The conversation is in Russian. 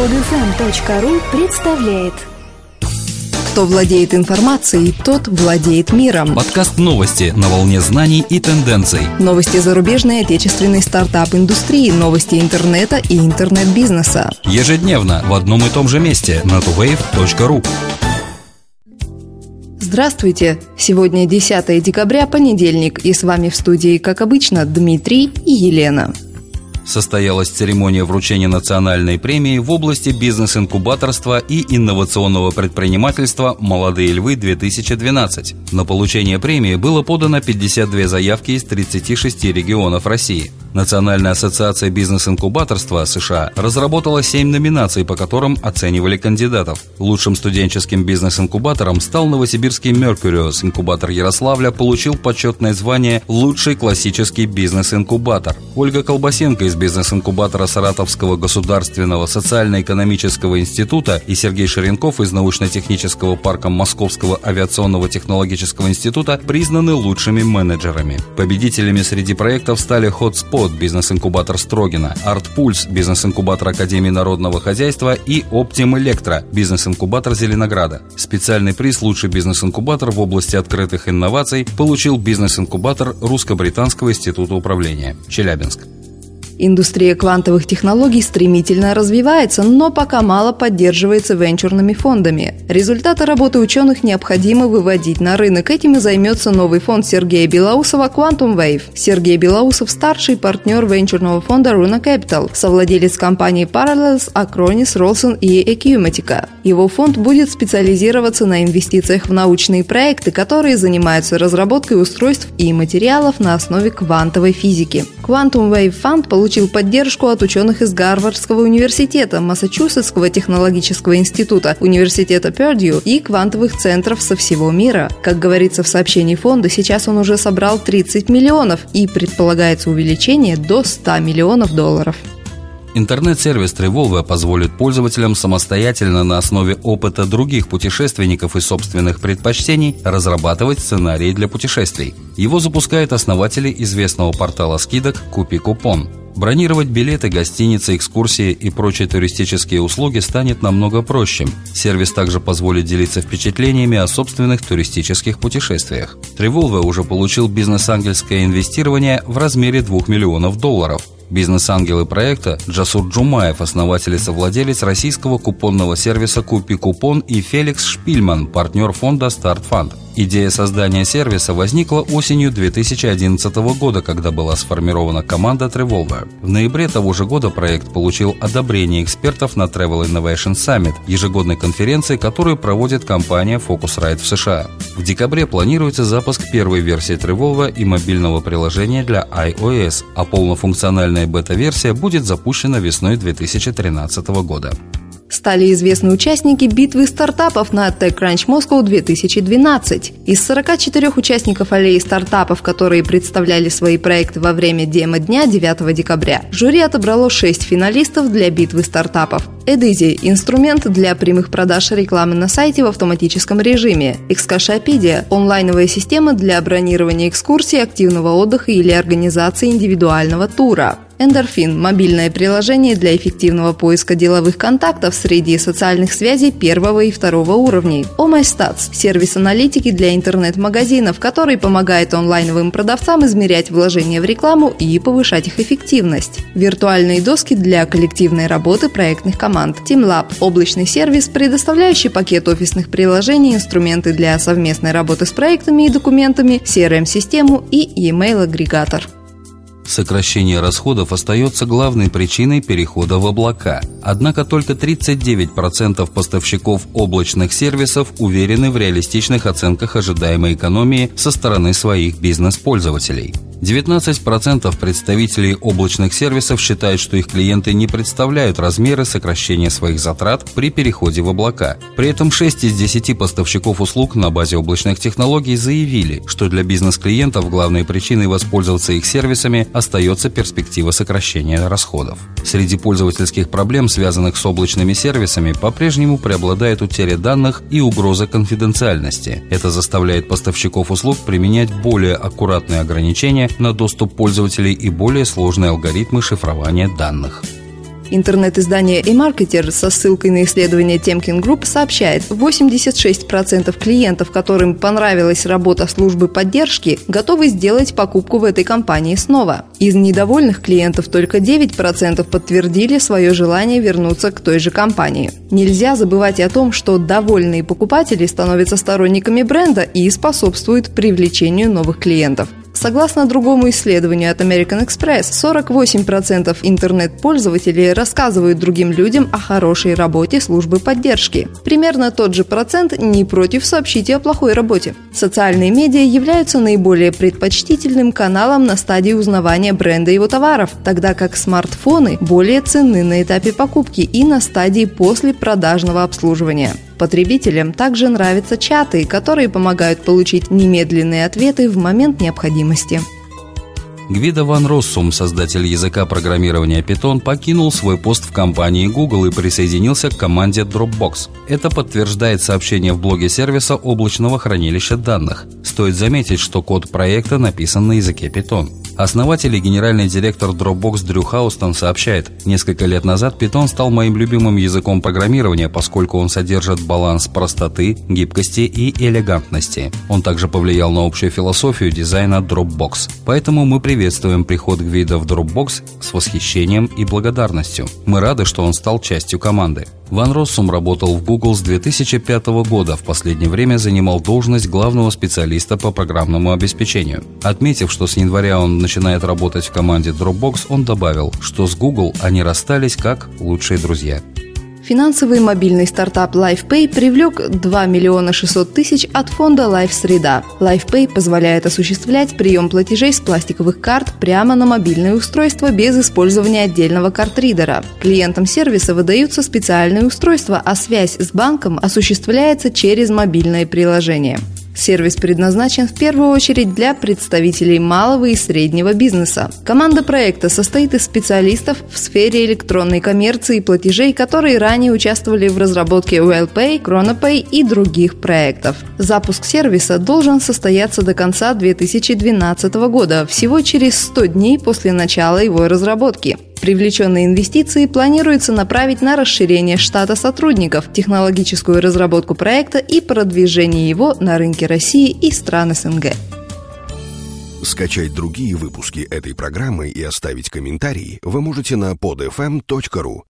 Подфм.ру представляет Кто владеет информацией, тот владеет миром. Подкаст новости на волне знаний и тенденций. Новости зарубежной и отечественной стартап-индустрии, новости интернета и интернет-бизнеса. Ежедневно в одном и том же месте на tuwave.ru. Здравствуйте! Сегодня 10 декабря, понедельник, и с вами в студии, как обычно, Дмитрий и Елена состоялась церемония вручения национальной премии в области бизнес-инкубаторства и инновационного предпринимательства «Молодые львы-2012». На получение премии было подано 52 заявки из 36 регионов России. Национальная ассоциация бизнес-инкубаторства США разработала 7 номинаций, по которым оценивали кандидатов. Лучшим студенческим бизнес-инкубатором стал новосибирский «Меркуриус». Инкубатор Ярославля получил почетное звание «Лучший классический бизнес-инкубатор». Ольга Колбасенко из бизнес-инкубатора Саратовского государственного социально-экономического института и Сергей Ширенков из научно-технического парка Московского авиационного технологического института признаны лучшими менеджерами. Победителями среди проектов стали Hotspot, бизнес-инкубатор Строгина, ArtPulse, бизнес-инкубатор Академии народного хозяйства и Optim Electro, бизнес-инкубатор Зеленограда. Специальный приз «Лучший бизнес-инкубатор в области открытых инноваций» получил бизнес-инкубатор Русско-британского института управления Челябинск. Индустрия квантовых технологий стремительно развивается, но пока мало поддерживается венчурными фондами. Результаты работы ученых необходимо выводить на рынок. Этим и займется новый фонд Сергея Белоусова Quantum Wave. Сергей Белоусов – старший партнер венчурного фонда Runa Capital, совладелец компаний Parallels, Acronis, Rolson и Ecumatica. Его фонд будет специализироваться на инвестициях в научные проекты, которые занимаются разработкой устройств и материалов на основе квантовой физики. Quantum Wave Fund получил получил поддержку от ученых из Гарвардского университета, Массачусетского технологического института, университета Пердью и квантовых центров со всего мира. Как говорится в сообщении фонда, сейчас он уже собрал 30 миллионов и предполагается увеличение до 100 миллионов долларов. Интернет-сервис Trivolva позволит пользователям самостоятельно на основе опыта других путешественников и собственных предпочтений разрабатывать сценарии для путешествий. Его запускают основатели известного портала скидок «Купи купон». Бронировать билеты, гостиницы, экскурсии и прочие туристические услуги станет намного проще. Сервис также позволит делиться впечатлениями о собственных туристических путешествиях. Trivolva уже получил бизнес-ангельское инвестирование в размере 2 миллионов долларов – Бизнес-ангелы проекта Джасур Джумаев, основатель и совладелец российского купонного сервиса «Купи купон» и Феликс Шпильман, партнер фонда «Старт Фанд». Идея создания сервиса возникла осенью 2011 года, когда была сформирована команда Trevolver. В ноябре того же года проект получил одобрение экспертов на Travel Innovation Summit, ежегодной конференции, которую проводит компания Focusrite в США. В декабре планируется запуск первой версии Trevolver и мобильного приложения для iOS, а полнофункциональная бета-версия будет запущена весной 2013 года стали известны участники битвы стартапов на TechCrunch Moscow 2012. Из 44 участников аллеи стартапов, которые представляли свои проекты во время демо-дня 9 декабря, жюри отобрало 6 финалистов для битвы стартапов. Эдизи – инструмент для прямых продаж рекламы на сайте в автоматическом режиме. Экскашопедия – онлайновая система для бронирования экскурсий, активного отдыха или организации индивидуального тура. Эндорфин – мобильное приложение для эффективного поиска деловых контактов среди социальных связей первого и второго уровней. OMyStats – сервис аналитики для интернет-магазинов, который помогает онлайновым продавцам измерять вложения в рекламу и повышать их эффективность. Виртуальные доски для коллективной работы проектных команд. TeamLab – облачный сервис, предоставляющий пакет офисных приложений, инструменты для совместной работы с проектами и документами, CRM-систему и e-mail-агрегатор. Сокращение расходов остается главной причиной перехода в облака. Однако только 39% поставщиков облачных сервисов уверены в реалистичных оценках ожидаемой экономии со стороны своих бизнес-пользователей. 19% представителей облачных сервисов считают, что их клиенты не представляют размеры сокращения своих затрат при переходе в облака. При этом 6 из 10 поставщиков услуг на базе облачных технологий заявили, что для бизнес-клиентов главной причиной воспользоваться их сервисами остается перспектива сокращения расходов. Среди пользовательских проблем, связанных с облачными сервисами, по-прежнему преобладает утеря данных и угроза конфиденциальности. Это заставляет поставщиков услуг применять более аккуратные ограничения на доступ пользователей и более сложные алгоритмы шифрования данных. Интернет-издание eMarketer со ссылкой на исследование Temkin Group сообщает, 86% клиентов, которым понравилась работа службы поддержки, готовы сделать покупку в этой компании снова. Из недовольных клиентов только 9% подтвердили свое желание вернуться к той же компании. Нельзя забывать о том, что довольные покупатели становятся сторонниками бренда и способствуют привлечению новых клиентов. Согласно другому исследованию от American Express, 48% интернет-пользователей рассказывают другим людям о хорошей работе службы поддержки. Примерно тот же процент не против сообщить о плохой работе. Социальные медиа являются наиболее предпочтительным каналом на стадии узнавания бренда и его товаров, тогда как смартфоны более ценны на этапе покупки и на стадии после продажного обслуживания. Потребителям также нравятся чаты, которые помогают получить немедленные ответы в момент необходимости. Гвида Ван Россум, создатель языка программирования Python, покинул свой пост в компании Google и присоединился к команде Dropbox. Это подтверждает сообщение в блоге сервиса облачного хранилища данных. Стоит заметить, что код проекта написан на языке Python. Основатель и генеральный директор Dropbox Дрю Хаустон сообщает, несколько лет назад Python стал моим любимым языком программирования, поскольку он содержит баланс простоты, гибкости и элегантности. Он также повлиял на общую философию дизайна Dropbox. Поэтому мы приветствуем приход Гвида в Dropbox с восхищением и благодарностью. Мы рады, что он стал частью команды. Ван Россум работал в Google с 2005 года, в последнее время занимал должность главного специалиста по программному обеспечению. Отметив, что с января он начинает работать в команде Dropbox, он добавил, что с Google они расстались как лучшие друзья. Финансовый мобильный стартап LifePay привлек 2 миллиона 600 тысяч от фонда Life Среда. LifePay позволяет осуществлять прием платежей с пластиковых карт прямо на мобильное устройство без использования отдельного картридера. Клиентам сервиса выдаются специальные устройства, а связь с банком осуществляется через мобильное приложение. Сервис предназначен в первую очередь для представителей малого и среднего бизнеса. Команда проекта состоит из специалистов в сфере электронной коммерции и платежей, которые ранее участвовали в разработке WellPay, ChronoPay и других проектов. Запуск сервиса должен состояться до конца 2012 года, всего через 100 дней после начала его разработки. Привлеченные инвестиции планируется направить на расширение штата сотрудников, технологическую разработку проекта и продвижение его на рынке России и стран СНГ. Скачать другие выпуски этой программы и оставить комментарии вы можете на podfm.ru.